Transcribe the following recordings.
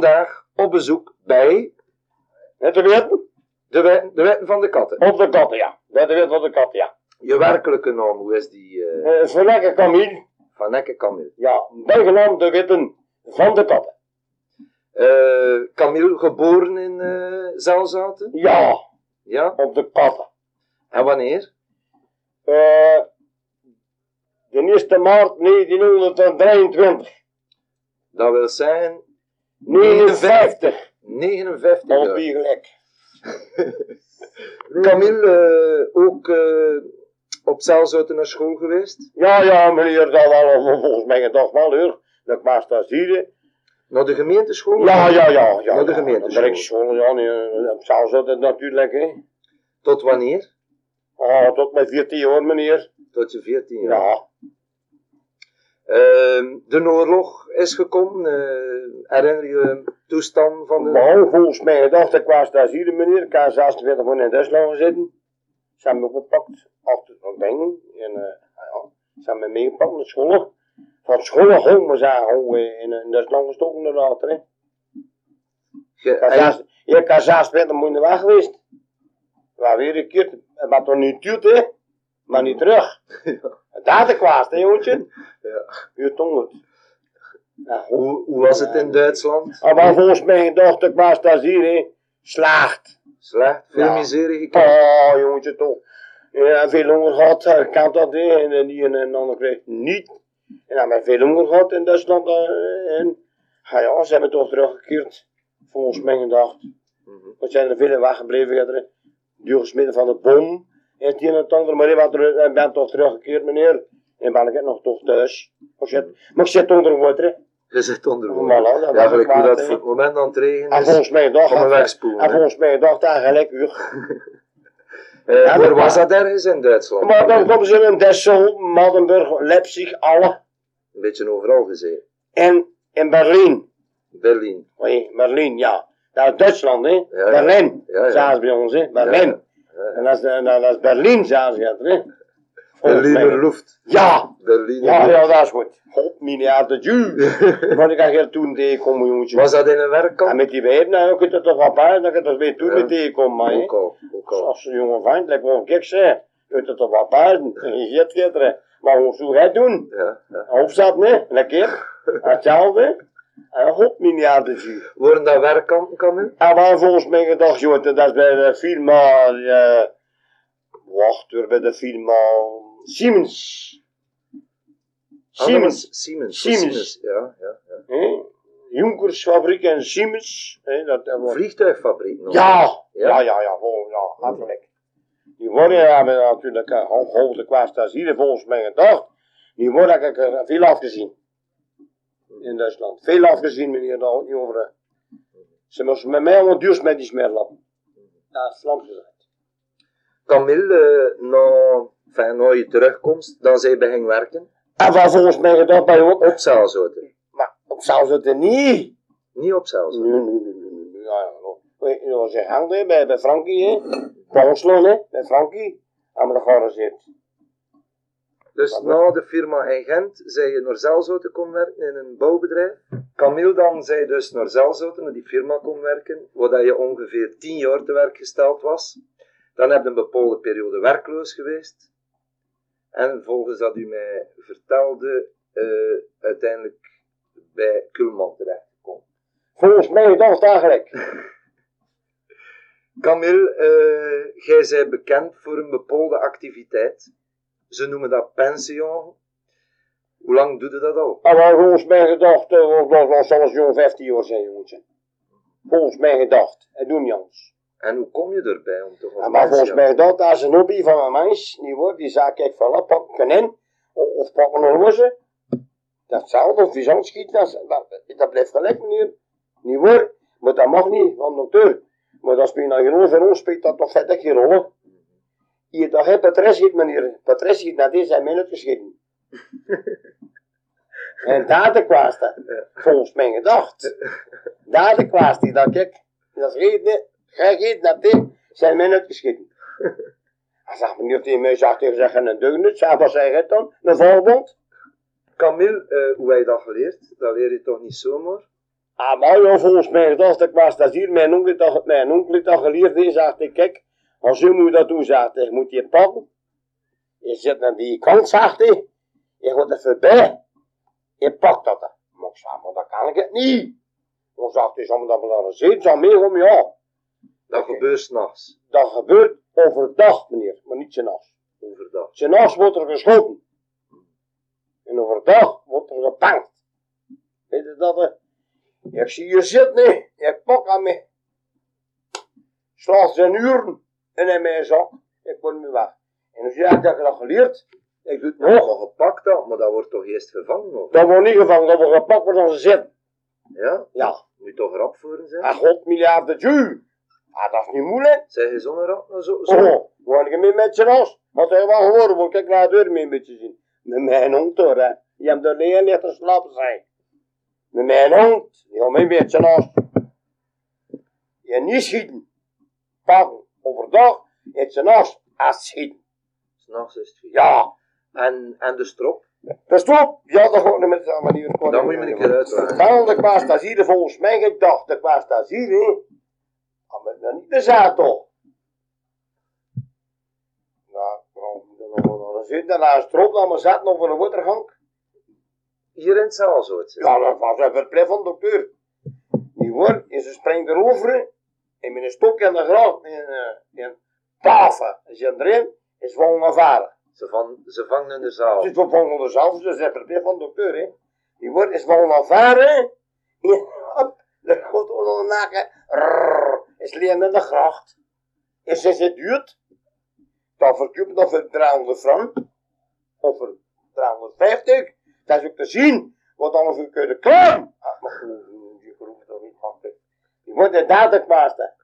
vandaag op bezoek bij Met de weten? de, wet- de wetten van de katten. Op de katten, ja. De weten van de katten, ja. Je werkelijke naam, hoe is die? eh Uh, Verlekker Camille, van Ecke Camille. ja, bijgenaamd de witten van de katten. Eh Camille, geboren in eh Zelzaten? Ja, Ja. op de katten. En wanneer? Eh de 1 maart 1923. Dat wil zeggen 59. 59 Al wie gelijk. Camille, eh, ook eh, op Zelzaten naar school geweest? Ja, ja, meneer, dat wel volgens mij gedacht wel, hoor. Dat ik maar. Naar de gemeenteschool? Ja, ja, ja. ja Naar de ja, gemeenteschool. De school, ja, nee, op zelfs het natuurlijk, hè. Tot wanneer? Ah, tot mijn 14 jaar, meneer. Tot je 14 jaar. Ja. Ehm, de oorlog is gekomen. eh, herinner je je toestand van de... Maar volgens mij was daar hier, meneer. Ik had 26 van in Duitsland gezeten. Ze hebben me opgepakt, achter van dingen. En, eh, ja, ze hebben me meegepakt naar school. Van school gewoon, maar ze gewoon in, in Duitsland gestoken inderdaad, hè. Ge- Ik had en- zes- ja, ik had 26 minuten weg geweest. Maar weer een keer, maar toch niet duurt, hè. Maar niet terug. Dat kwaast, hè, jongetje. Ja. Je tong goed. hoe, hoe was het in Duitsland? Ah, Maar volgens mij gedacht, ik was daar hier, hè. Slaagt. Slecht? Veel Ja. miserie gekend? Oh, jongetje, toch. Ja, veel honger gehad, kan dat, hè. En die en een ander kreeg niet. En dan hebben veel honger gehad in Duitsland. eh, En, ja, ja, ze hebben toch teruggekeerd. Volgens mij gedacht. Mhm. We zijn er veel weggebleven, er. Duurgesmeden van de bom. En het een en het ander, maar terug- ik ben toch teruggekeerd, meneer. En ben ik het nog toch thuis. Maar ik zit, onder water, hè. Je zit onder Voilà, water. dat Ja, gelijk hoe dat voor het moment aan het regen En is. volgens mij dacht wegspoelen, En volgens mij dacht dat gelijk uur. Eh, waar was dat ergens in Duitsland? Maar dan komen ze in Dessel, Maddenburg, Leipzig, alle. Een beetje overal gezien. En in Berlijn. Berlijn. Berlijn, ja. Dat is Duitsland, hè. ja. Berlijn, Ja, ja. bij ons, hè. Berlijn. Ja, ja. En dat is, en dat is Berlijn, zagen ze het, hè. Volgens Berliner. Luft. Ja, Berliner ja, Luft. ja, dat is goed. God, miljarden Jew. Maar ik ga hier toen tegenkomen, jongetje. Was dat in een werkkamp? En met die wijven, nou, kun je toch wat bij, dan kun je toch weer toen Ja. mee tegenkomen, maar. Ook al. Ook al. Als een jonge vent, like wat ik zei, kun je toch wat bij, en je gaat. Maar hoe zou hij doen? Ja, ja. Hoofdstad, nee, lekker. Hetzelfde. God, miljarden Jew. Worden dat werkkampen, Camille? En waar volgens mij gedacht, joh, dat is bij de firma, eh, wacht hoor, bij de firma Siemens. Siemens. Siemens. Siemens. Ja, ja, ja. hè? Junkersfabriek en Siemens. hè, dat, dat Vliegtuigfabriek nog. ja, Ja? ja, ja, ja, vol, ja, hartelijk. Die worden hebben natuurlijk een hoog hoogte qua hier volgens mij gedacht. Die worden ik er veel afgezien. In Duitsland. Veel afgezien, meneer, daar niet over. eh. Ze moesten met mij allemaal duursmedisch meer laten. Dat is Vlaams gezegd. Camille, eh, na, enfin, na je terugkomst, dan zij begin werken. En waar volgens mij gedacht bij ook. Op Zelzoten. Maar op er niet. Niet op Nee, Zelzoten. nee, nee, nee, nee. Ja, ja. Weet je wat ze hangt, hè, bij, bij Frankie, hè. Bij Frankie. We de gearresteerd. Dus na de firma in Gent, zij je naar Zelzoten kon werken in een bouwbedrijf. Camille dan zij dus naar Zelzoten, naar die firma kon werken, waar dat je ongeveer 10 jaar te werk gesteld was. Dan heb je een bepaalde periode werkloos geweest. En volgens dat u mij vertelde, eh, uiteindelijk bij Kulman terechtgekomen. Volgens mij gedacht eigenlijk. Camille, eh, jij zij bekend voor een bepaalde activiteit. Ze noemen dat pension. Hoe lang doe je dat al? En waar volgens mij gedacht, eh, dat was zelfs jong 15 jaar zijn, jongetje. Volgens mij gedacht. Het doen niet anders. En hoe kom je erbij om te gaan En maar volgens pensioen? mij gedacht, dat is een hobby van een mens. Die wordt, die zei, kijk, voilà, pak ik een in. Of, of pak een horloge. Datzelfde, of zand schieten, dat, dat, dat blijft gelijk, meneer. Niet hoor. Maar dat mag niet, van de dokter. Maar dat speelt nou geen rol, voor ons speelt dat toch vet geen rol. Hier toch, hè, Patrice schiet, meneer. Patrice schiet, na deze zijn minuten geschieten. En daar de kwaaste, volgens mij gedacht. Daar de kwaaste, dat ik, dat is reden, gij geet naar dit, zijn minuten geschieten. Hij zegt meneer tegen mij, zegt tegen zeggen een deugd, zei wat zei het dan? Een voorbeeld? Camille, eh, hoe heb je dat geleerd? Dat leer je toch niet zomaar? Ah, maar ja, volgens mij gedacht, ik was dat hier, mijn onkel dat, mijn onkel dat geleerd is, zegt hij, kijk, als je moet dat doen, zegt hij, moet je pakken. Je zit aan die kant, zegt hij, je gaat er voorbij, je pakt dat. Maar ik zeg, maar dat kan ik het niet. Dan zegt hij, zal me dat maar zien, zal meegaan, ja. Dat gebeurt s'nachts, Dat gebeurt overdag, meneer, maar niet s'nachts. overdag. S'nachts wordt er geschoten. En overdag wordt er gepankt. Weet je dat? hè? Ik zie je zitten, ik pak aan me. Slaat zijn uren en in mijn zak. Ik word me weg. En als jij dat je dat geleerd, ik doe het nog. maar gepakt dat, maar dat wordt toch eerst gevangen nog? Dat wordt niet gevangen, dat wordt gepakt wordt ze zitten. Ja? Ja, Moet je toch rap voor zijn? en god miljarden duur. Ah, dat is niet moeilijk. Zeg je zonder rap nou zo? zo? Oh, word ik mee met je as? Had hij wel gehoord, want kijk, laat deur mee een beetje zien. Met mijn hond hoor, hè. Je hebt er niet ligt te slapen zijn. Met mijn hond, die gaat mee met je as. Je niet schieten. Pakken, overdag, het zijn as, als schieten. S'nachts is het vier. Ja, En, en de strop? dat stop. Ja, dat gaat niet met de manier. Dat moet je me een keer uitleggen. Dan de kwastasieren volgens mij gedacht, de kwastasieren, dat moet nou niet de toch. Nou, dan, dan, dan, dan zit er naast erop, dan maar zat nog voor een watergang. Hier in het zaal zo het Ja, dat was een verplicht van de dokter. Die hoor, en ze springt erover, en met een stok in de grond, en, uh, en pafen, en ze erin, is gewoon varen. Ze, van, ze vangen in de zaal. Zit op van dezelfde, dus dat is verplicht van de dokter, hè. Die wordt is gewoon varen, en hop, dan gaat er nog naken, rrrr, is alleen in de gracht. En ze zit duurt, dan verkoopt dat voor 300 frank, of voor 350, dat is ook te zien, wat anders u kunnen klaar. Ah, maar die groep toch niet van. Die wordt de datakwaasta.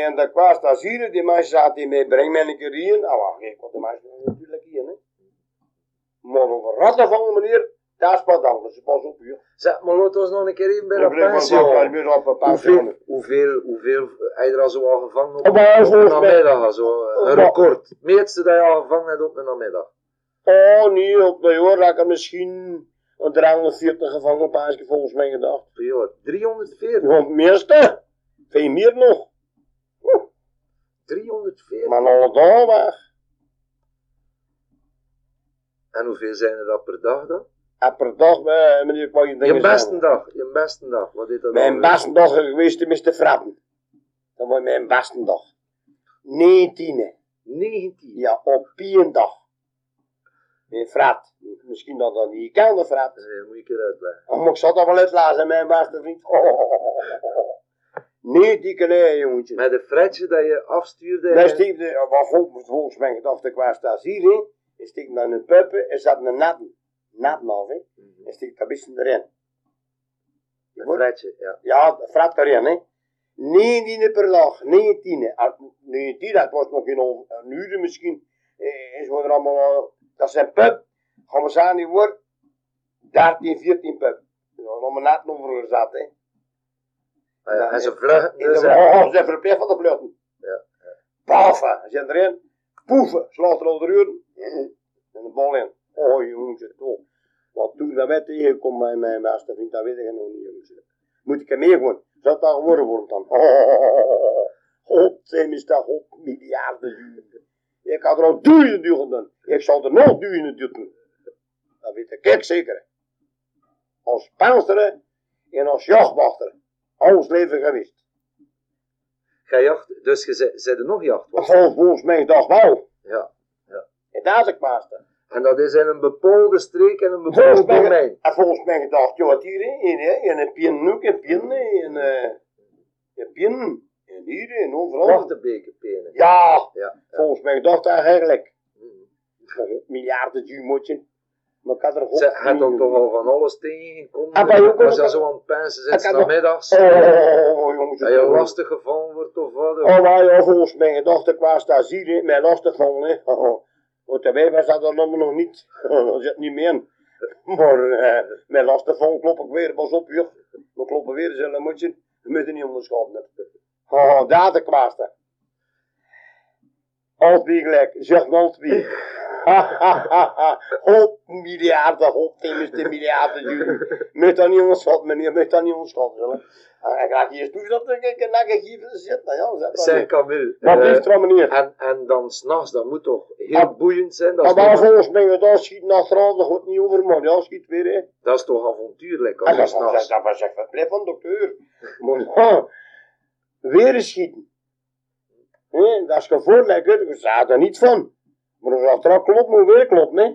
En de kwaasta zie je, die mensen zaten die mee, breng mij een keer hier. Nou, wacht, kijk, want de zijn natuurlijk hier, hè. Maar over ratten van meneer, dat is pas anders. Pas op, hier. Zeg, maar laten we nog een keer even bij Dan de pensie. houden. op een Hoeveel, hoeveel, hoeveel, hij er al zo al gevangen op, op een namiddag, zo, een Oh, maar- record. Het meeste dat je al gevangen hebt op een namiddag. Oh, nee, op de jaar raken misschien een 340 gevangen op Aasje, volgens mij gedacht. Jaar. 340. Ja, het meeste. Veel meer nog. 340. Maar alle dagen weg. En hoeveel zijn er dat per dag dan? En per dag, eh, meneer, ik wou je Je dingen beste zeggen. dag, je beste dag. Wat is dat Mijn dan? beste dag geweest is te frappen. Dat was mijn beste dag. 19. 19. Ja, op één dag. Mijn frat. Misschien dat dat niet kan, de frat. Dat moet je een keer uitleggen. Oh, maar ik zal dat wel uitlazen, mijn beste vriend. Nee, die kleine jongetje. Met een fretje dat je afstuurde. Daar en- steekt de, wat volgens mij gedacht, ik was daar hier, hè. Je steekt dan een puppen, er zat een natten. Natten af, hè. Mhm. Je steekt dat bisschen erin. Een fretje, ja. Ja, dat frat erin, hè. 19 per dag, 19. Ah, 19, dat was nog in een, uur misschien. Eh, en zo er allemaal, eh, dat is een pub. Gaan we zeggen, die wordt 13, 14 pub. Er was nog maar net over gezet, hè. Ah, ja. En ze en- vluchten. En dus, de, oh, ze zijn verplicht van de vluchten. Ja, Paffen, zit erin. Poeven, slaat er al de uren. En de bal in. Oh, jongetje, toch. Want toen dat werd tegenkomt bij mijn beste vriend, dat weet ik nog niet, jongetje. Moet ik hem mee gewoon. Zou dat geworden worden dan? Oh, God, zijn is dat God, miljarden duren. Ik had er al duizenden duur gedaan. Ik zal er nog duizenden duur doen. Dat weet ik, zeker. Als panster en als jachtwachter. Alles leven geweest. Ga jacht, dus je zei er nog jacht. Maar volgens, volgens mij dag wel. Ja. En daar is ik master. En dat is in een bepaalde streek en een Volgens bepaald mij, domein. en volgens mij gedacht, joh, wat hier, hè, en een pin ook, een pin, hè, en eh, een hier, en overal. Wachtenbekenpenen. Ja, Ja. volgens mij gedacht eigenlijk. Mhm. Miljarden duimotje. Maar ik had er Ze had ook toch al van alles tegengekomen. Ah, maar je Als je zo aan het pensen Ik zit, had nog- namiddags. Oh, jongens. Dat je lastig gevallen wordt of wat. Oh, maar ja, volgens mij gedacht, ik was daar zie je, mij lastig hè. Want daarbij was dat dan nog niet. Dat zit niet meer in. Maar eh, mijn lastig van klop ik weer, pas op, joh. We kloppen weer eens een mutje. We moeten niet onderschatten. Oh, daar de kwaaste. Altijd gelijk, zeg altijd Hop miljarden, hop de miljarden jullie. Moet dat niet onschat, meneer, moet dat niet onschat, zullen. En ga hier toe dat ik een hier zit. Nou ja, dat Zeg. Camille. Wat eh, liefst van meneer. en, en dan s'nachts, dat moet toch heel Ah. boeiend zijn? Dat Maar waar toch, volgens mij, daar schiet achteraan, dat gaat niet over, maar ja, schiet weer, hè. dat is toch avontuurlijk En als je dat s'nachts... dat was echt verblijf van dokter. Maar weer schieten. Dat is hè. Ik zei er niet van. Maar als dat klopt, moet weer kloppen, hè.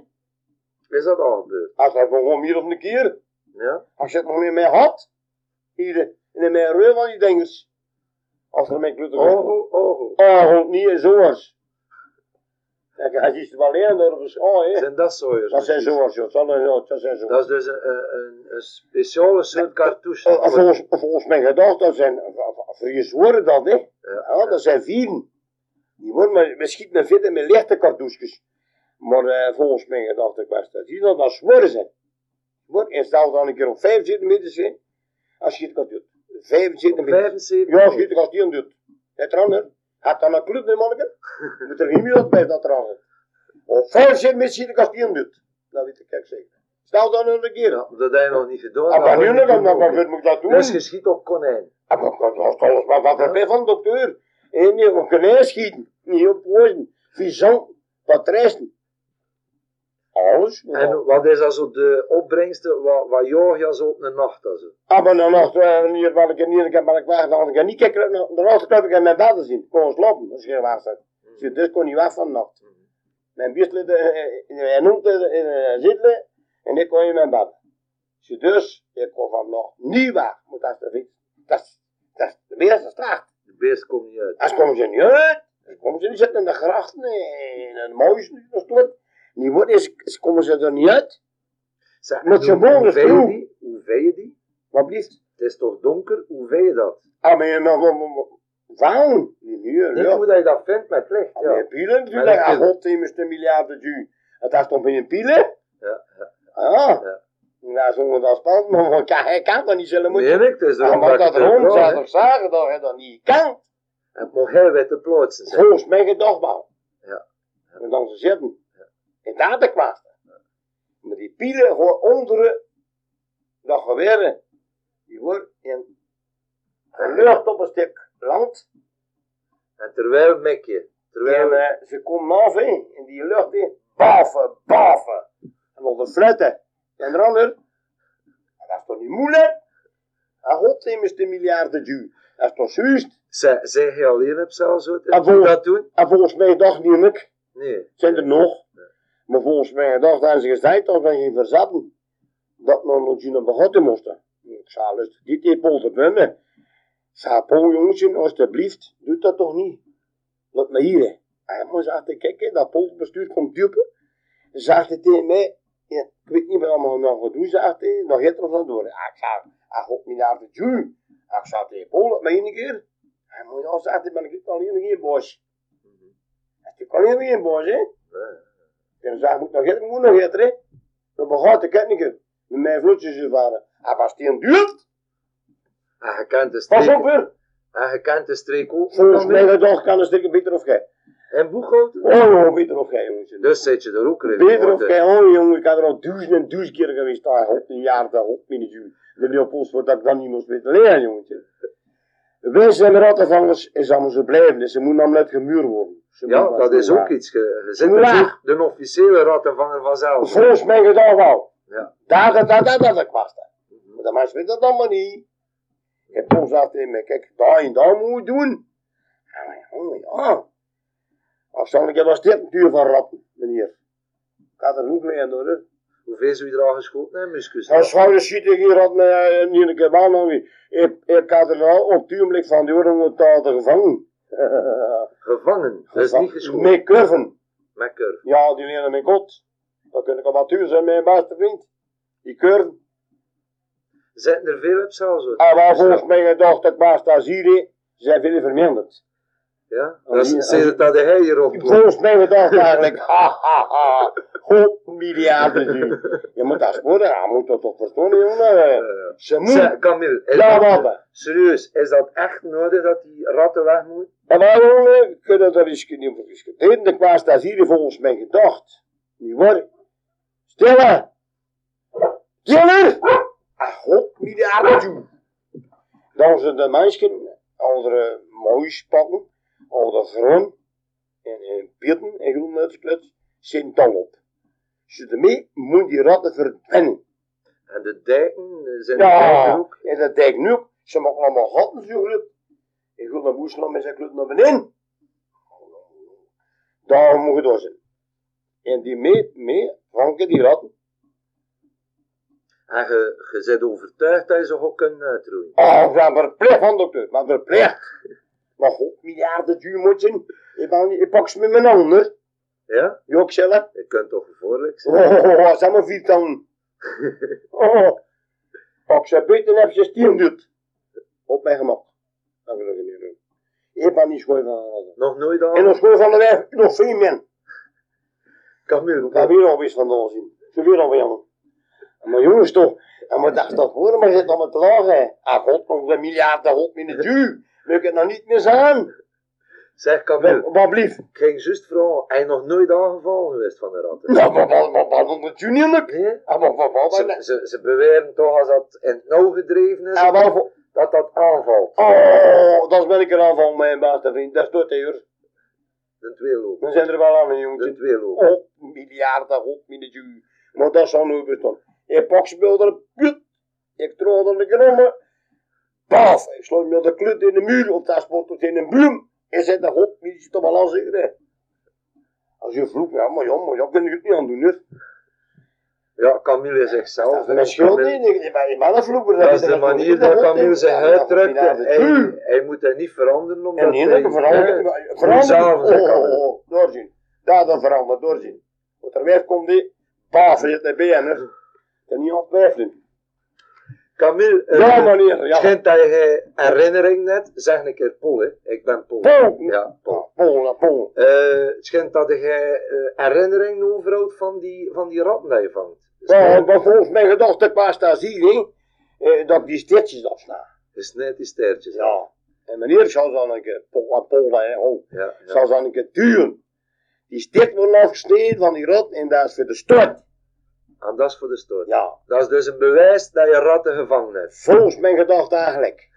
Is dat al gebeurd? Als dat gewoon meer of een keer. Ja? Als je het nog meer had, hier in mijn reu van die dingers. Als er mijn klutter Oh, oh, oh. Oh, niet zoals. Kijk, hij is er wel alleen door de oh, hè. Zijn dat zo? Dat zijn zoals, joh. Dat zijn- ja, dat zijn zoals. Dat is dus een, een, een speciale soort cartouche. Eh, volgens, volgens mijn gedachte, dat zijn Fries woorden dat, hè. Ja. Ja, dat zijn vieren. Die worden maar, we schieten met vette met lichte cartouches. Maar eh, volgens mijn gedachte, ik was dat. Dat zwoorden zijn. Wordt en stel dan een keer op 75 meter zijn. Als je het kan doen. 75 meter. 75 Ja, als je het als die aan doet. Het rander. Gaat dan een club, nee manneke? Moet er niet meer op bij dat rander. Op 75 meter schiet ik als die aan doet. Dat weet ik echt zeker. Stel dan een keer. Ja, dat heb je nog niet gedaan. Ah, maar nu nog, dan dan hè. moet ik dat doen. Dus je schiet op konijn. Ah, maar dat was alles maar wat erbij van de dokter. En niet op konijn schieten. Niet op poison. Vizant. Patrijsten. Alles. En wat is dat zo de opbrengsten? Wat, wat jaag je zo op een nacht? Also? Ah, maar dan nog, eh, niet wat ik niet heb, maar ik wacht, dan had ik niet kijken, de laatste klap ik in mijn bed zien. Kon slapen, als je waar zat. Dus dus kon niet weg van de nacht. Mijn buurtlid, hij noemt in zitten en ik kon in mijn bed. Dus dus, ik kon van nacht niet weg, moet dat de fiets. Dat is, dat is de meeste straat. De beest komt niet uit. Als komen ze niet uit, dan komen ze niet zitten in de grachten, in de muis. Die wordt eens komen ze er niet uit. Zeg, Met je je toe. die? Hoe vee je die? Wat blieft? Het is toch donker? Hoe vee je dat? Ah, maar je nog Waarom? Ja. hoe dat je dat vindt met licht. Ja. Ja. pielen Met natuurlijk. een Ah, god, is de miljarden duur. Het is toch bij een pielen? Ja, ja. Ah. Ja. Nou, zonder dat spannend, maar kan- hij kan dat niet zullen moeten. Nee, Ja, daarom maar dat rond zou toch zeggen dat hij dat niet kan? Het mag heel witte plaatsen zijn. Volgens mijn gedachtbouw. Ja. En dan ze zitten. En daar de kwaad. Maar die pielen gewoon onderen dat geweren. Die wordt in lucht op een stuk land. En terwijl mek je. En Terwijl, eh, ze komen af hè, in die lucht in. Baffen, baffen. En de fluiten. En de ander. Dat is toch niet moeilijk? En god is de miljarden duur. Dat is toch juist? zij, je alleen op zelf zo te Ah, te vol- dat doen? En volgens mij dacht niet ik. Nee. zijn er nog. Maar volgens mij dacht dat ze gezegd dat we geen verzetten. Dat we nog naar begonnen moesten. Ik zei, luister, dit Paul te. Ik zei, Paul jongetje, alsjeblieft, doe dat toch niet. Laat me hier. En hij moest achter kijken, dat Paul het bestuur komt dupen. Ze zegt tegen mij, ja, ik weet niet wat allemaal nog gaat doen, zegt hij, nog gaat er van door. Ja, ik zei, hij gaat niet naar de Jew. Ik tegen Paul, laat me één keer. Hij moet al zeggen, ben ik alleen geen bos. Ik kan alleen geen bos, hè. En zei, moet nog eten, moet nog eten, hè. Dan begaat de ketniker. Met mijn vlootjes varen. Hij was die duurt. En je kent de Pas op streek. weer. En je kent de streek ook. Volgens mij meer. toch kan een stukje beter of gij. En Boeghouten? Oh, oh, beter of gij, jongens. Dus zit je er ook in. Beter of want, gij, oh jongen, ik had er al duizend en duizend keer geweest. Ah, op een jaar, dat op min duur. De Leopolds wordt dat ik dan niet moest weten leren, jongetje. Wij zijn rattenvangers en ze allemaal zo blijven. Dus ze moeten namelijk gemuurd worden. Ze Ja, moeten dat is ook iets. Je zit Ja. natuurlijk de officiële rattenvanger vanzelf. Volgens mij gedaan wel. Ja. Daar, dat, dat, dat, dat, dat was dat. Maar de mensen weten dat allemaal niet. Ik heb toen gezegd tegen me, kijk, daar en daar moet je doen. Ja, maar jongen, ja. Afstandelijk was dit een duur van ratten, meneer. Ik had er nog mee aan hoor. Hoeveel zou je er al geschoten hebben, Muskus? Als schouder schiet ik hier had me eh, niet een keer aan. Ik, ik had er al op het van de oren gevangen. Gevangen. Dat is niet geschoten. Met curven. Met curve. Ja, die leren mijn god. Dan kun ik duur zijn, mijn beste vriend. Die curven. Zitten er veel op zelf zo? En waar volgens mij gedacht dat Baas Taziri zijn veel verminderd. Ja? Dat is hier, sinds dat de hier op Volgens mij gedacht eigenlijk, ha ha ha, goed miljarden duur. Je moet dat sporen, je moet dat toch verstaan, jongen. Ze moet, ja dat, wat. serieus, is dat echt nodig dat die ratten weg moeten? En waarom kunnen dat eens niet over diskuteren. De Baas Taziri volgens mij gedacht, Niet waar? Stille! Stille! Ach, god, miljarden. Dan zijn de mensen, andere moois pakken, andere groen, en, en pitten en groen uitgekleed, zijn dol op. Ze ermee moet die ratten verdwijnen. En de dijken eh, zijn Ja, ook. en ik nu ook. Ze maken allemaal gat natuurlijk. Ik wil naar moest nog met zijn klut naar beneden. Daar moet je door zijn. En die mee, mee, vangen die ratten. En je, je bent overtuigd dat je ze ook kunt uitroeien. Oh, ik ben verplicht van dokter, maar verplicht. Maar god, miljarden duur moet zijn. Ik, ben, ik pak ze met mijn handen. Ja? Jok zelf. Je kunt toch gevaarlijk zijn? Oh, oh, oh, zeg maar vier tanden. Oh, pak ze beter en heb je stier doet. Op mijn gemak. Ik niet doen. Ik ben niet schoon van de. Nog nooit En al? dan schoon van de weg, nog veel meer. Camille, Ik ga weer alweer vandaan zien. Ze weer alweer. Maar jongens toch, en wat dacht dat horen, maar zit allemaal te lachen. Ah god, nog een miljard, dat god in de duur. Ik het nou niet meer zijn? zeg Camille, Wat blief? ik ging juist vragen, hij nog nooit aangevallen geweest van de ratten? Nou, wat, wat, wat, wat, moet je niet? Nee? Ah, wat, wat, wat, Ze, ze, ze beweren toch als dat in het nauw gedreven is, Ah, voor- dat dat aanvalt. Oh, dat ben ik eraan van mijn beste vriend. Dat is tot uur. De twee lopen. Dan zijn er wel aan, jongens. twee lopen. Oh, miljarden, god, in de duur. Maar dat zal nooit bestaan. Ik pak ze beelden, put. Ik trouw er de genomen. Paf, ik sloot me de klut in de muur, of daar sport tot in een bloem. En zet de god, wie zit wel aan zeggen. Als je vloekt, ja, maar ja, maar dat kun je het niet aan doen, hè. Ja, Camille zegt zelf. Dat is schuld niet, ik ben een vloeker. Dat is de manier dat Camille zich uitdrukt. Hij, En hij moet dat niet veranderen omdat niet, hij... dat veranderen. Veranderen. Oh, oh, oh, doorzien. Daar dan veranderen, doorzien. Want er weer komt die, paf, zit de benen. En niet aan het twijfelen. Camille, eh, Ja, meneer, het ja. schijnt dat je herinnering net, zeg een keer hè. Ik ben Paul. Paul. Ja. Pol, ja, pol. Eh, schijnt dat je eh, herinnering overhoudt van die, van die ratten die je vangt. Ja, maar volgens mijn gedachte qua daar zie je, eh, dat die steertjes afsla. Je snijdt die sterretjes. Ja. En meneer zal dan een keer, pol, en pol, hè, oh, Ja, ja. zal dan een keer duwen. Die steert worden afgesneden van die rat en dat is voor de stort. En dat is voor de stoot. Ja, Dat is dus een bewijs dat je ratten gevangen hebt. volgens mijn gedachte eigenlijk.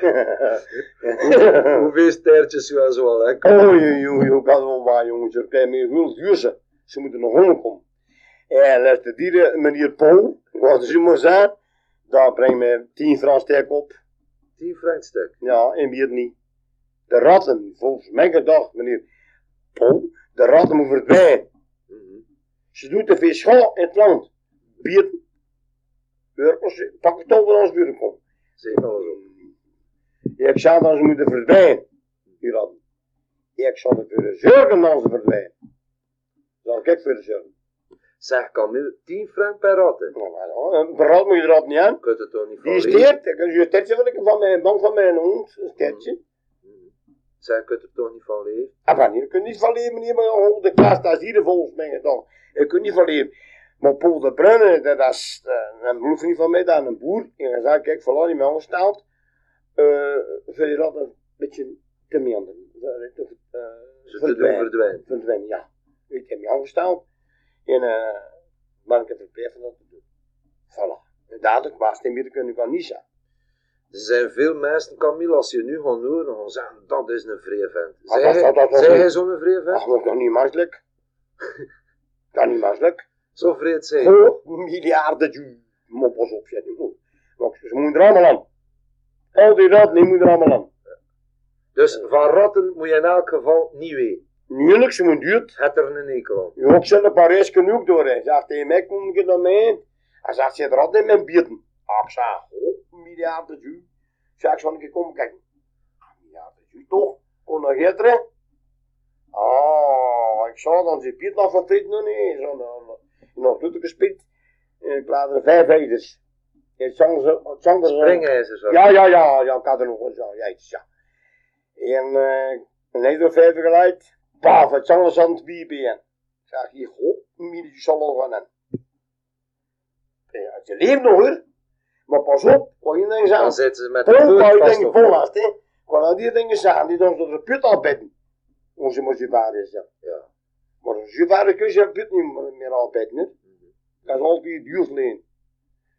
Hoeveel sterretjes je wel zo al, hè? Oei, oei, oei, kan wel waar, jongens? Er krijgen meer duur ze. Moeten nog komen. En luister, die eh, meneer Paul, wat ze maar zijn, daar brengt me 10 frank sterk op. 10 frank stuk. Ja, en wie het niet. De ratten, volgens mijn gedachte, meneer Paul, de ratten moeten verdwijnen. Ze doen te veel schade in het land. Bieten. Burgers, pak het over als buren komt. Zeg alles op. Ik zou dat ze moeten verdwijnen, die ratten. Ik zal ervoor zorgen dat ze verdwijnen. Zal ik voor zorgen. Zeg Camille, 10 frank per ratten. Nou, maar ja, Een verhaal moet je er niet aan. Je kunt het toch niet Die steert, ik heb een stertje van, ik- van mijn bank van mijn hond, een. Je kunt er toch niet van leven? Ah, maar je kunt niet van leven, meneer, maar oh, de klaas, dat is hier volgens mij dan. Je kunt niet van leven. Maar Paul de Bruyne, dat is eh, een broer van mij, dat is een boer. En hij zei, kijk, voilà, die man gesteld. Uh, vind je dat een beetje te meanderen? Uh, Ze te doen verdwijnen. verdwijnen, ja. Ik heb me aangesteld. En uh, maar ik heb verplicht van dat te doen. Voilà. En dadelijk was het meer kunnen kan niet zijn. Er zijn veel mensen, Camille, als je nu gaat horen, gaan zeggen, dat is een vrije vent. Ah, dat- jij- dat- dat- dat- zeg jij zo'n vrije vent? Dat is niet makkelijk. Dat is niet makkelijk. Zo vreed zijn. Miljarden pas op, jij moet. Ze moeten er allemaal aan. Al die ratten, die moeten er allemaal aan. Dus van ratten moet je in elk geval niet weten. Nuurlijk, ze moeten duurt. Het er een ekel aan. Je ook zelf Parijs genoeg door. Hij zegt tegen mij, kom ik dan mee? Hij zegt, ze er altijd in mijn bieten. Oh, miljarden zeg, ik eens komen kijken. Ah, Miljarden duur, toch? Kon nog gisteren? Ah, ik zou dan zijn biet nog vertreten nog niet. Zo, nou, nog doet. En ik laat er vijf eiders. En zang ze, zang ze. Springijzers. Ja, ja, ja, ja, ik had er nog eens, ja, ja. En uh, een hele vijf geleid, paf, het zang ze aan het bierbeen. Ik zeg, je god, midden, je zal al gaan aan. Ja, ze leeft nog hoor, maar pas op, wat je dingen Dan zeggen. zitten ze met de voet wat je vast dingen op. vol had, hè. Wat nou die dingen zeggen, die dan tot de put afbedden. Onze je vader is, ja. Ja. Maar zover kun je het niet meer altijd, niet? Dat is altijd duur leen.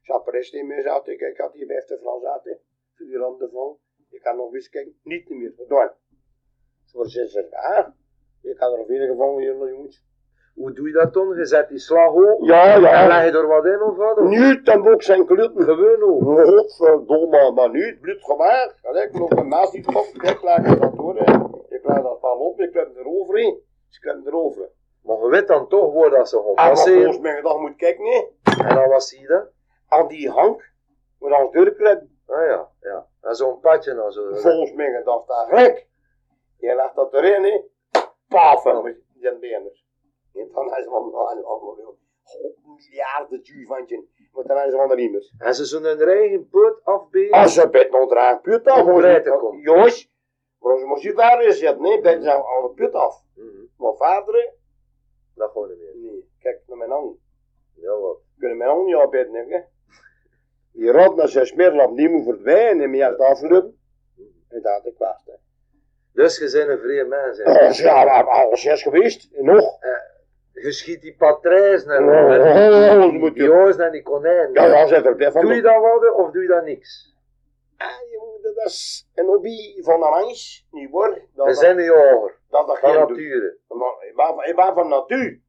Chaperest in me zat, ik, ik had die vijfde Frans zaten, voor die randen van. Ik kan nog eens kijken, niet meer gedaan. Voor zes jaar, ik had er nog vier gevangen, jongens. Hoe doe je dat dan? Je zet die slag op Ja, en ja. leg je er wat in of wat? Of Nu dan ook zijn gluten. Gewoon op. Godverdomme, maar nu het bloed. Ja, ik loop naast die kop, ik laat dat door. Ik laat dat paal op, ik klem eroverheen. Dus ik klem erover. Maar je weet dan toch waar dat ze gaan En wat passeren. volgens mij moet kijken, nee. En dan wat zie je dan? Aan die hank, moet als deurklem. Ah ja, ja. En zo'n padje nou zo. Volgens mij gedacht dat gek. Je legt dat erin, hè. Met die benen. Dan is van, allemaal, miljarden duivantje. Maar dan is van de riemers. En ze zullen hun eigen poot afberen. Als je bent nog draag put af, Om vrij te komen. Jongens, maar als je moet je is, zitten, nee, ben je al de put af. Mhm. Maar vader, Dat gewoon niet meer. nee, kijk naar mijn hand. Ja wat. Kunnen mijn hand niet opbidden, hè. Die rot naar zijn smeerlap niet moet verdwijnen, en meer het aflopen. En dat is kwaad, hè. Dus je bent een vrije mens. hè. Ja, maar alles is geweest, en nog. Je schiet die Oh, en dat die moet en die konijnen. Ja, ja, zet er van. Doe je dat wel of doe je dat niks? Ah, jongen, dat is een hobby van mens, niet waar? Dat, We zijn niet hoger. dat, dat Van nature. Maar ik ben, van- van natuur.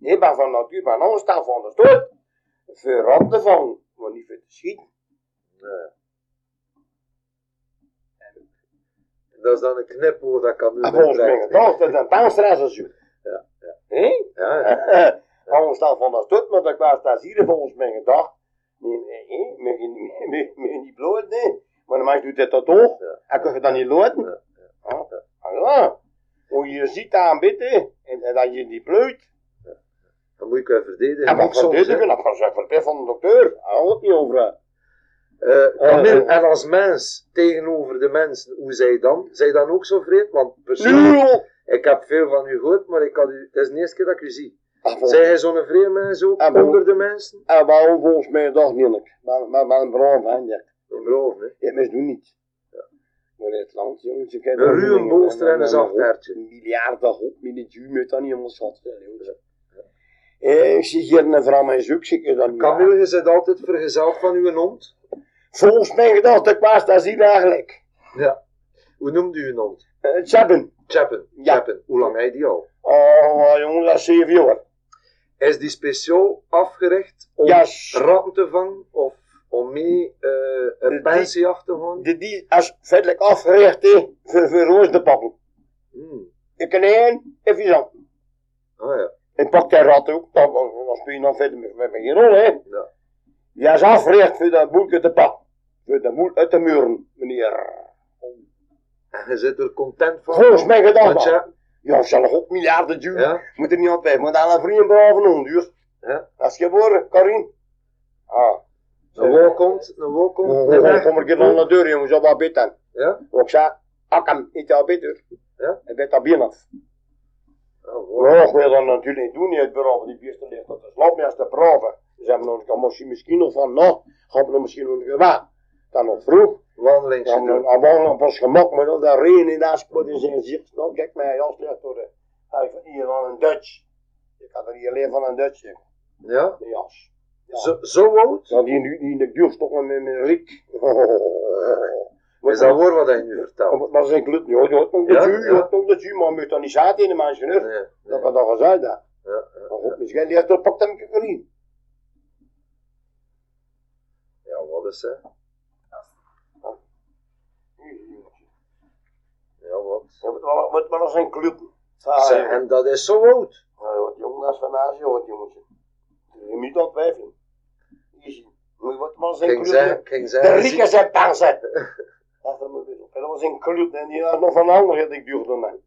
Ik ben van natuur, maar anders staat van de stoot. Voor rand te vangen, maar niet voor te schieten. Nee. Dat is dan een kniphoor dat kan En volgens mij dat is een taanstress als u. Hé? Ja, ja. Anders staat van de stoot, maar dat was daar hier volgens mij gedacht. Nee, nee, nee, je niet- bloot, nee. Maar dan doet dit dat toch? En kun je dat niet loten? Ja, Ah, ah, ja. Hoe je ziet aan bidden, en, dat je die bloot. Dan moet ik wel verdedigen. En wat van hè. dat was een van de dokter. Daar het niet over. Eh, Eh, en als mens tegenover de mensen, hoe zij dan? Zij dan ook zo vreed? Want persoonlijk! Ik heb veel van u gehoord, maar ik had u, het is de eerste keer dat ik u zie. Ah, vol- Zij jij zo'n vreemde mens ook Ah, onder de mensen? En waarom volgens mij toch niet? Maar, maar, maar een bron van, ja. In Broven, hè? Ja, maar ze doen niet. Maar in het land, jongens, je kent Een ruwe bolster en een zacht hertje. Miljarden hop, miljoen, moet dat niet zijn, jongens. Ik zie hier een vrouw met zoek, zie ik dat niet. Camille, je zit altijd vergezeld van uw hond. Volgens mij gedacht, ik was dat niet eigenlijk. Ja. Hoe noemt u uw hond? Uh. Chappen. Ja. Chappen. Hoe lang hij die al? Oh, jongen, dat is zeven jaar. Is die speciaal afgericht om Ja, s- ratten te vangen of om mee eh een Die- pensiejacht te gaan? die, die is feitelijk afgericht, hè, voor, voor roos de pappen. Hmm. Ik kan één, even zo. Ah ja. Ik pak die rat ook, dan speel je dan verder met, met geen rol, hè. ja. Die is afgericht voor dat boeltje te pakken. Voor dat boel uit de muren, meneer. En je zit er content van? Volgens mij gedaan. ja, Ja, zal ook miljarden duur. ja, Moet er niet altijd, moet aan een vriend brave hond duur. ja. Dat is geboren, Karin. Ah. Een wol komt, een wol komt. Oh, een dan weg. kom ik aan de deur, jongens, op wat bitten. Ja? Ik zei, akkam, ik al beter. Ja? En bent dat bier af. Oh. Ja, ik wil dat natuurlijk niet doen, niet het bureau, die bierste ligt slap als te proeven. Ze hebben nog, dan misschien, misschien nog van, nou, gaan we nog misschien nog gewaar. Dan nog vroeg. Wandelingje Dan doen. dan dan op ons gemak, maar dan dat regen in dat spot in zijn gezicht. Nou, kijk mij, jas ligt door de, hij van hier van een Dutch. Ik had er hier alleen van een Dutch, Ja? de jas. Ja. Zo, zo oud? Dan die, die in de duurstokken met mijn Riek. Is dat woord wat hij nu vertelt? Maar zijn glut, ja, je hoort nog Ja, dat u, je ja. hoort nog dat u, maar moet dan niet zaten in de mensen, hè. Dat had al gezegd, hè. Ja, ja. Maar goed, misschien leert er pakt hem een keer ja, wat is hè? Ja, wat? Wel, moet wel eens een club. En dat is zo oud? Wat jong, dat is van Azië, wat jongetje. Je moet dat. Easy. Moet je wat eens een club. ging De rieken zijn pansen. Dat dat was een club en die had nog van anderen had ik duurde mij.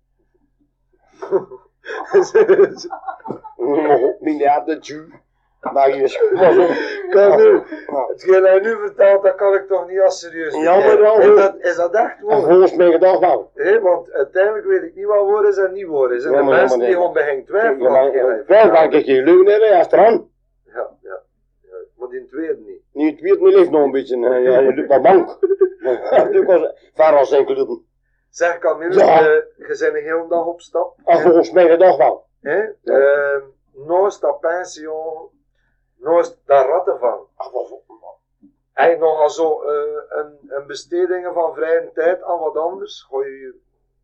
Nog miljarden Jew. Maar je is was ook. Kan nu. Ja. Hetgeen hij nu vertelt, dat kan ik toch niet als serieus Ja, maar nemen. wel Is dat, is dat echt waar? volgens mij gedacht wel. Hé, want uiteindelijk weet ik niet wat woord is en niet woord is. En Ja, de mensen die gewoon twijfelen. Ja, vertelt. denk ik, je leugen als er aan. Ja, ja. ja. Maar die tweede niet. Nu het niet leeft nog een beetje. Ja, je doet maar bank. Toen was ver als zijn club. Zeg Camille, Ja. eh, je bent een hele dag op stap. Ah, volgens mij gedacht wel. Hè? Naast dat pension, naast dat rattenvang. Ah, wat- je nogal zo eh, een, een bestedingen van vrije tijd aan wat anders? Gooi je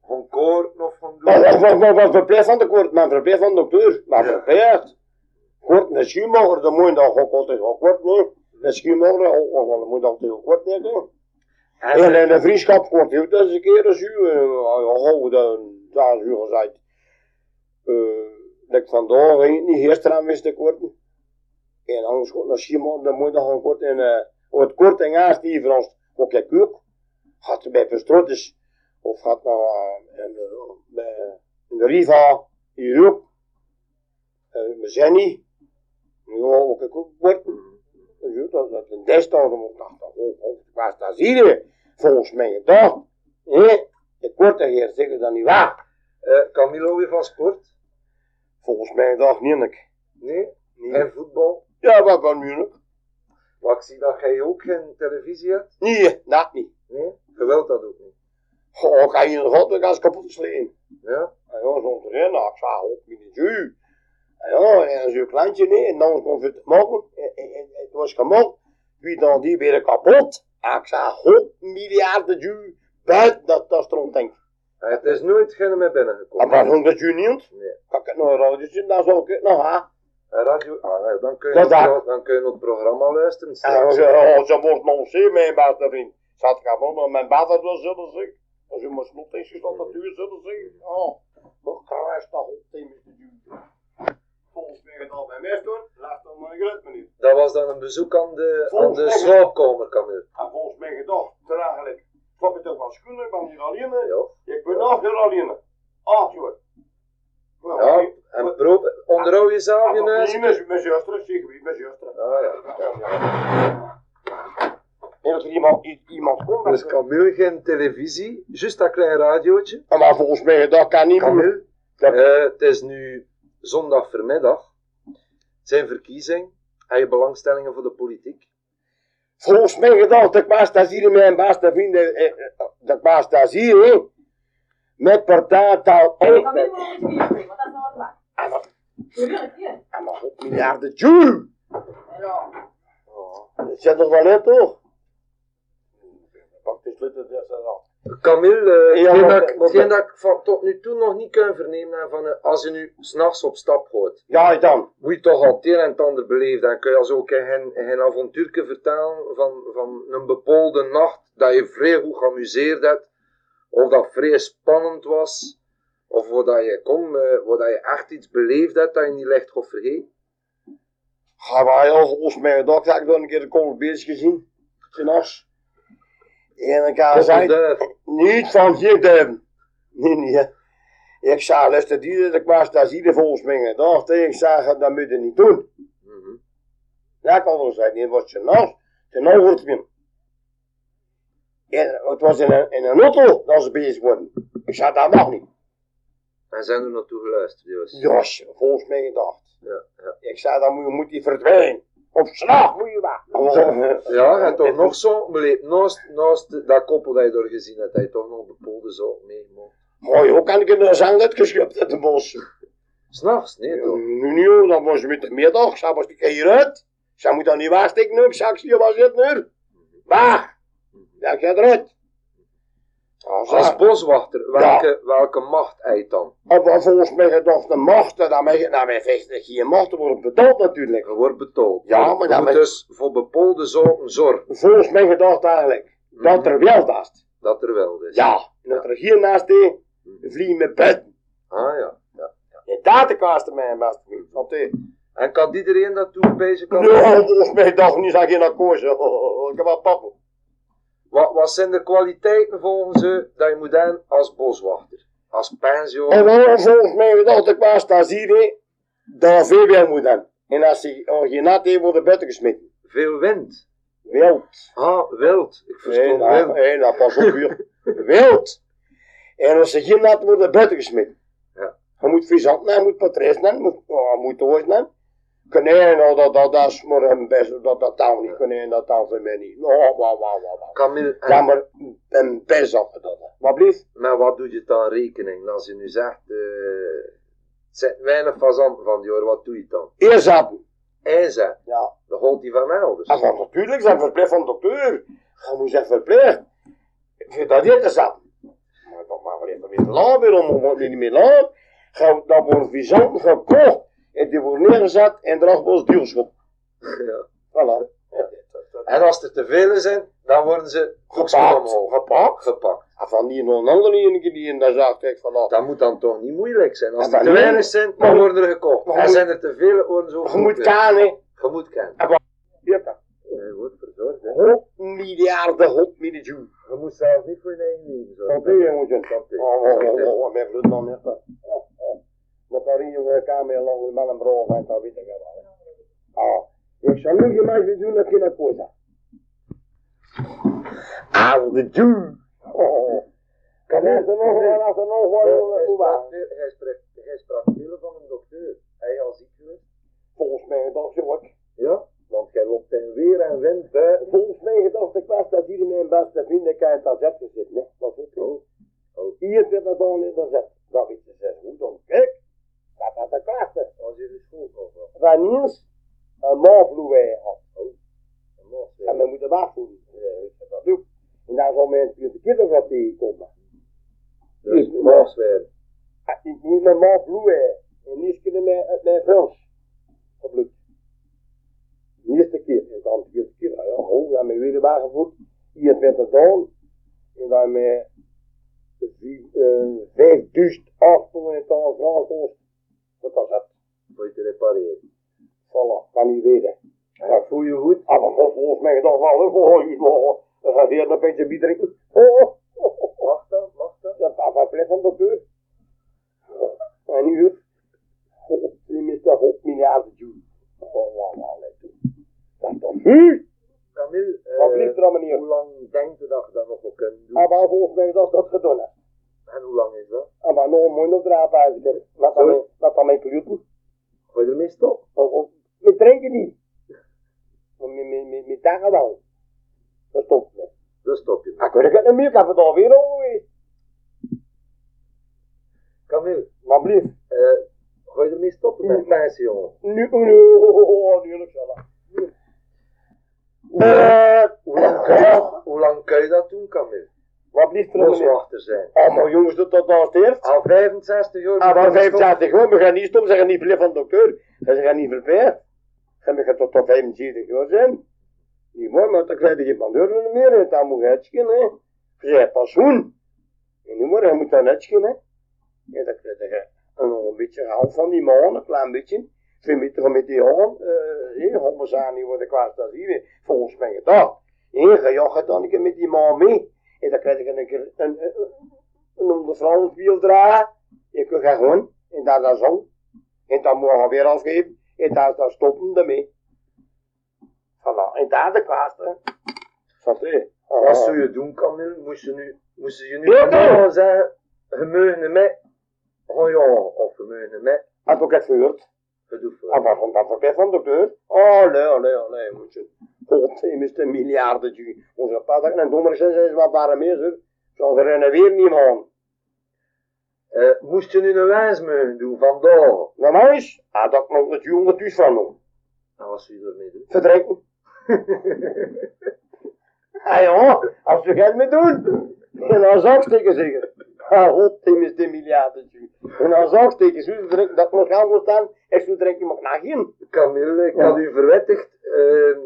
gewoon koord of van doen? Wat, wat, wat, van de koord, maar verplicht van de dokter. Maar Ja. verplicht. Kort, een schuurmoger, dan moet je dan ook altijd wel kort nemen. Een schuurmoger, oh, dan moet je altijd kort nemen. En, En en een vriendschap kort ook eens een keer als u. Oh, dan, daar is u gezegd. Eh, dat ik vandaag niet gisteren wist te korten. En anders komt naar schuurmoger, dan moet je dan gewoon kort. En eh, het kort en aast die voor ons, ook ik ook. Gaat er bij Verstrottis. Of gaat naar uh, in, de, bij, in de Riva, hier ook. Uh, met Jenny. Ja, ook ik ook kort. Dus dat dat een desktop, dan moet ik oh, staat hier? Volgens mij toch. Hé, de korte heer zeggen dat niet waar. eh, Camilo weer van sport? Volgens mij toch niet. Nee? Nee. En voetbal? Ja, wat? Maar ik zie dat jij ook geen televisie hebt. Nee, dat niet. Nee? Je wilt dat ook niet. Goh, ga nog altijd als kapot slaan. Ja? En ja, zo'n trainer, ik zag ook de ju. En ja, en zo'n klantje nee, en dan kon het maken. En, het was gemaakt. Wie dan die weer kapot. En ik zag 100 miljarden ju buiten dat, dat. En het is nooit geen meer En binnengekomen. waarom dat ju niet? Nee. Kan ik het nog een radio zien, dan zou ik het nog ha. Radio, ah, nee, dan, kun je Dat het dan kun je het programma luisteren. En straks. oh, ze wordt nog zeer mijn beste vriend. Zat ik aan maar mijn baas had wel zullen zeggen. Als u maar slot is dat natuurlijk zullen zeggen. Oh, nog kruis dat op tegen de duur. Volgens mij het al bij mij doen, laat dan maar een groot meneer. Dat was dan een bezoek aan de, aan Volgens de mij- slaapkamer, Camille. En volgens mij gedacht, eigenlijk, klop je toch van schoenen, ik ben hier alleen. Ja. Ik ben nog hier alleen. Acht jaar. Ja, en pro- onderhoud jezelf je neus. Niet met mijn zuster, zeg wie, mijn zuster. Ah ja. En als er iemand, i- iemand komt, Dus Camille geen televisie, juist dat klein radiootje. maar volgens mij gedacht kan niet meer. Camille, Ja. eh, het is nu zondag voormiddag. Het zijn verkiezingen. Heb je belangstellingen voor de politiek? Volgens mij gedacht, dat ik was daar hier mijn beste vrienden, eh, eh, dat ik was daar hier, hè. Met partijtaal Ik en nog 100 miljarden joule. Ja. Dat zit er wel in, toch? Pak de sleutel, dat al. Camille, eh, Ja, hetgeen maar- dat, ik- maar- hetgeen dat ik van, tot nu toe nog niet kan vernemen, hè, van, eh, als je nu s'nachts op stap gaat, Ja, dan. moet je toch al het een en het ander beleven. Dan kun je als ook geen, geen avontuurke vertellen van, van een bepaalde nacht dat je vrij goed geamuseerd hebt, of dat vrij spannend was, of waar dat je kom, eh, waar dat je echt iets beleefd hebt dat je niet licht gaat vergeten. Ga maar heel volgens mij dat ik dan een keer de bezig gezien. En had Tot de gezegd, duif. niet van hier duiven. Nee, nee. Ik zei, luister, die dat ik was daar zie volgens mij hè. Ik zei, dat moet je niet doen. Mhm. Ja, ik al gezegd, nee, wat je ten over te doen. En het was in een, in een auto dat ze bezig worden. Ik zei, dat mag niet. En zijn er naartoe geluisterd, Joost? Jos, volgens mij gedacht. Ja, ja. Ik zei, dan moet je, moet die verdwijnen. Op slag moet je waar. Ja, en toch nog zo, beleefd. naast, naast dat koppel dat je door gezien hebt, dat je toch nog bepaalde zaken meegemaakt. Mooi, hoe kan ik de zang uitgeschupt uit de bos? S'nachts, nee toch? Nu, nu, dan was je met de middag. Ik zei, was ik hieruit? Ik zei, moet dan niet waarsteken nu? Ik zei, ik zie je was het nu. Waar? Ja, ik ga eruit. Als, boswachter, welke, welke macht eet dan? Maar volgens mij gedacht, de macht, dan mij, nou, wij vechten geen macht, er wordt betaald natuurlijk. Je wordt betoond. Ja, maar dan moet met- dus voor bepaalde zaken zorgen Volgens mij gedacht eigenlijk, dat er wel was. dat er wel is. Ja, en dat er hier naast die, vliegen met buiten. Ah ja. ja. En daar te kasten mij, beste vriend. Die, En kan iedereen dat doen, bezig kan? nou, volgens mij dacht niet, zeg je naar kozen. Ik heb wel pappen. Wat, wat zijn de kwaliteiten volgens u dat je moet hebben als boswachter? Als pensioen? En dan volgens mij gedacht, ik was daar zie je, dat veel weer moet dan. En als je, je nat heeft, wordt buiten gesmeten. Veel wind. Wild. Ah, wild. Ik Nee, verstond nou, wind. nee, nou, pas op hier. Wild. En als ze geen nat wordt er buiten gesmeten. Ja. Je moet visant nemen, je moet patrijs nemen, je moet, oh, je moet ooit nemen. Konijn, nou, dat, dat, dat is maar een best, dat, dat taal niet. Konijn, dat taal voor mij niet. Oh, wauw, wauw, wauw, wauw. Camille, en- Ja, maar een best af dat. Wat blieft? Maar wat doe je dan rekening? Als je nu zegt, eh, het zijn weinig fazanten van die hoor, wat doe je dan? Zaten. Inzet, Ja. dan holt die van elders. Dat was natuurlijk zijn verplicht van de dokter. Je moet zijn. Ik vind dat niet te zaten. Maar toch maar weer weer laat weer om, om niet meer laat. Ga- Dat wordt visant gekocht. En die wordt neergezet en erachter wordt duurschop. Ja. Voilà. En als er te veel zijn, dan worden ze Gepakt. Gepakt. Gepakt. En van die nog een andere enige die in daar zag, kijk van nou. Dat moet dan toch niet moeilijk zijn. Als er te weinig zijn, dan moet- worden er gekocht. En moet- zijn er te veel, worden ze Je moet kanen. Je moet kennen. Ja. Je wordt verzorgd. Hop, miljarden, hop, miljoen. Je moet zelf niet voor je eigen leven zorgen. Jongens. Santé. Oh, oh, oh, oh, oh. Oh, oh. Wat daar hier een kamer lang met een brood en dat weet ik wel. Ah, ik zal nu je mij doen dat je naar. Ah, de Jew. Oh, kan er nog wel, als er nog Hij wel, hoe sprak waar? veel- hij sprak- Hij sprak veel van een dokter. Hij al ziek geweest. Volgens mij toch zo ook. Ja, want jij loopt in weer en wind buiten. Volgens mij gedacht ik was dat hier mijn beste vrienden kan dat zet gezet, nee? Dat is ook. Oh. Hier zit dat dan in de zet. Dat weet je zes goed dan. Kijk, dat is de klasse. Als je de school wel. Van eens een maanvloei had. Ja. En we moeten wachten. Eh, weet je dat doen. En daar zal men de kindervat tegenkomen. Dus Ja. mos weer. Ah, Niet niet met maanvloei. En niet kunnen met mijn Frans. Geblukt. De eerste keer. En dan de eerste keer. Ja, oh, ja, met weer wagen voet. Hier werd het dan. En uh, 5800 frank kost. Dat was het. Voor je te repareren. Voilà, kan niet weten. Ja, voel je goed? Ah, maar vol- volgens mij toch wel, nog. Dan gaat weer een beetje bier drinken. Oh, oh, oh, oh. Mag dat? Mag dat? Dat is van plek van de deur. Een uur. God, die mist een hop miljarden joule. Oh, let toe. Dat is toch? Camille, eh, Wat hoe lang denkt u dat je dat nog wel kunt doen? Ah, maar volgens mij dat dat gedaan. En hoe lang is dat? Ah, maar nog een mooi nog als ik er. Wat dan Wat dan mijn kluten? Ga je ermee stoppen? Oh, oh, Met drinken niet. Maar Met, met, met, met dagen wel. Dat stopt me. Dan stop je. Ah, kun je het niet meer? Ik heb het alweer al geweest. Camille, Maar blief. eh, ga je ermee stoppen met mensen, jongen? Nu, nu, oh, nu, dat. Hoe lang, kun je dat doen, Camille? Wat blieft er aan? Boswachter zijn. Oh, maar jongens, dat dat nou steert. Al 65 jaar. Ah, maar moet je stoppen. 65 jaar, we gaan niet stoppen, ze gaan niet verliefd van de dokter. Ze gaan niet verplicht. Ze gaan tot tot 75 jaar zijn. Niet mooi, maar dan krijg je geen pandeur meer, en dan moet je uitschijn, hè. Je hebt pensioen. En nu maar, je moet dan uitschijn, hè. Ja, dan krijg je een, een beetje gehaald van die man, een klein beetje. Twee meter met die hand, eh, hier, hommelsaan, die worden kwaad als hier, volgens mij gedacht. En ga je dan met die man mee. En dan krijg je een keer een, een, een ondervrouwensbiel dragen. Je kunt gaan gewoon, en daar dan zo. En dan moet je weer afgeven, en daar dan stoppen ermee. Voilà, en daar de kaart, hè. Zat hè. Wat zou je doen, Camille? Moest je nu, moest je nu gewoon zeggen, je niet mee. Oh ja, of je mee. Had ook het gehoord. Gedoe. Ah, waarom dan verplicht van de? Oh, oh, nee, oh, nee, moet je. God, je mist een miljardetje. Onze patak en dommer zijn ze wat waren meer, zeg. Zoals er rennen weer niemand. Eh, moest je nu een wijs mogen doen vandaag? Maar eens. Ah, dat moet het jongen thuis van doen. En wat zou je ermee doen? Verdrinken. Ah ja, als je geld mee doen. En dan zaksteken zeggen. Ah, die is de miljardetje. En dan zaksteken, zo drinken, dat nog gaan staan. En zo drinken mag naar geen. Camille, ik had u verwittigd. eh,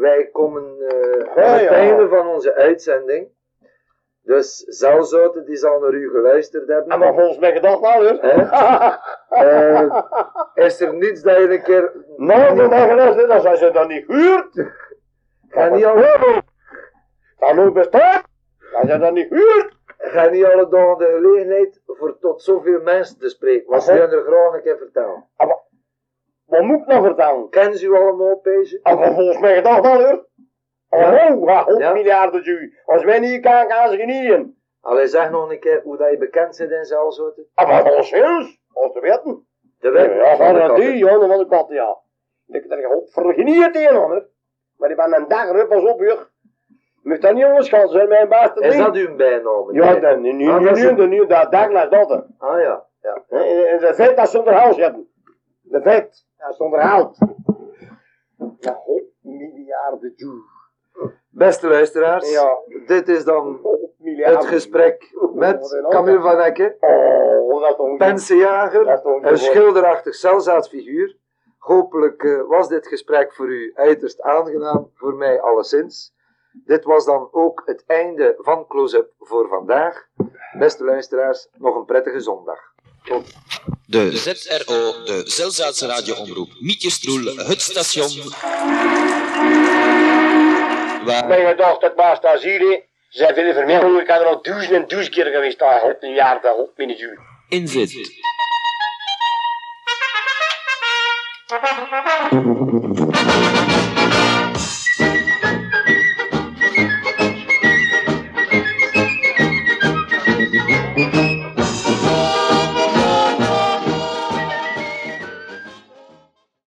wij komen eh, aan het einde van onze uitzending. Dus Zelzouten die zal naar u geluisterd hebben. En maar volgens mij gedacht wel, hoor. Hè? Eh, is er niets dat je een keer... Nou, die dagen is dat als je dat niet huurt. Ga niet, al, Dan ook bestaat. Als je dat niet huurt. Ga niet alle dagen de gelegenheid voor tot zoveel mensen te spreken. Wat zou je er graag een keer vertellen? Wat moet ik nou vertellen? Kennen ze u allemaal, Peesje? Maar volgens mij gedacht wel, hoor. Ja. Oh, ja, Ja. miljarden ju. Als wij niet kan, gaan ze genieten. Allee, zeg nog een keer hoe dat je bekend bent in Zelzouten. Ah, maar volgens ons. Als te weten. De Ja, wet ja, van de dat die, ja, van de kat, ja. Ik heb er gehoopt voor geniet een hoor. Maar ik ben een dag pas op, hoor. Moet dat niet onderschat zijn, mijn Is ding. dat uw bijnaam? Ja, dan, nu, nu, Ah, nu, nu, nu, nu, dat Douglas dat. Ah ja, ja. En, de vet dat zonder hals hebben. De vet, dat is zonder hout. Ja, hop, miljarden joe. Beste luisteraars, Ja. dit is dan het gesprek met Camille van Ecke, Oh, pensenjager, een schilderachtig celzaadsfiguur. Hopelijk eh, was dit gesprek voor u uiterst aangenaam, voor mij alleszins. Dit was dan ook het einde van Close-Up voor vandaag. Beste luisteraars, nog een prettige zondag. De ZRO, de Zelzaadse radioomroep Mietjestroel, het station. Waar... Mijn gedacht, dat was daar zie je. Ze zijn veel vermeld, ik had er al duizend en duizend keer geweest, daar hop, miljarden, hop, minuut. Inzet.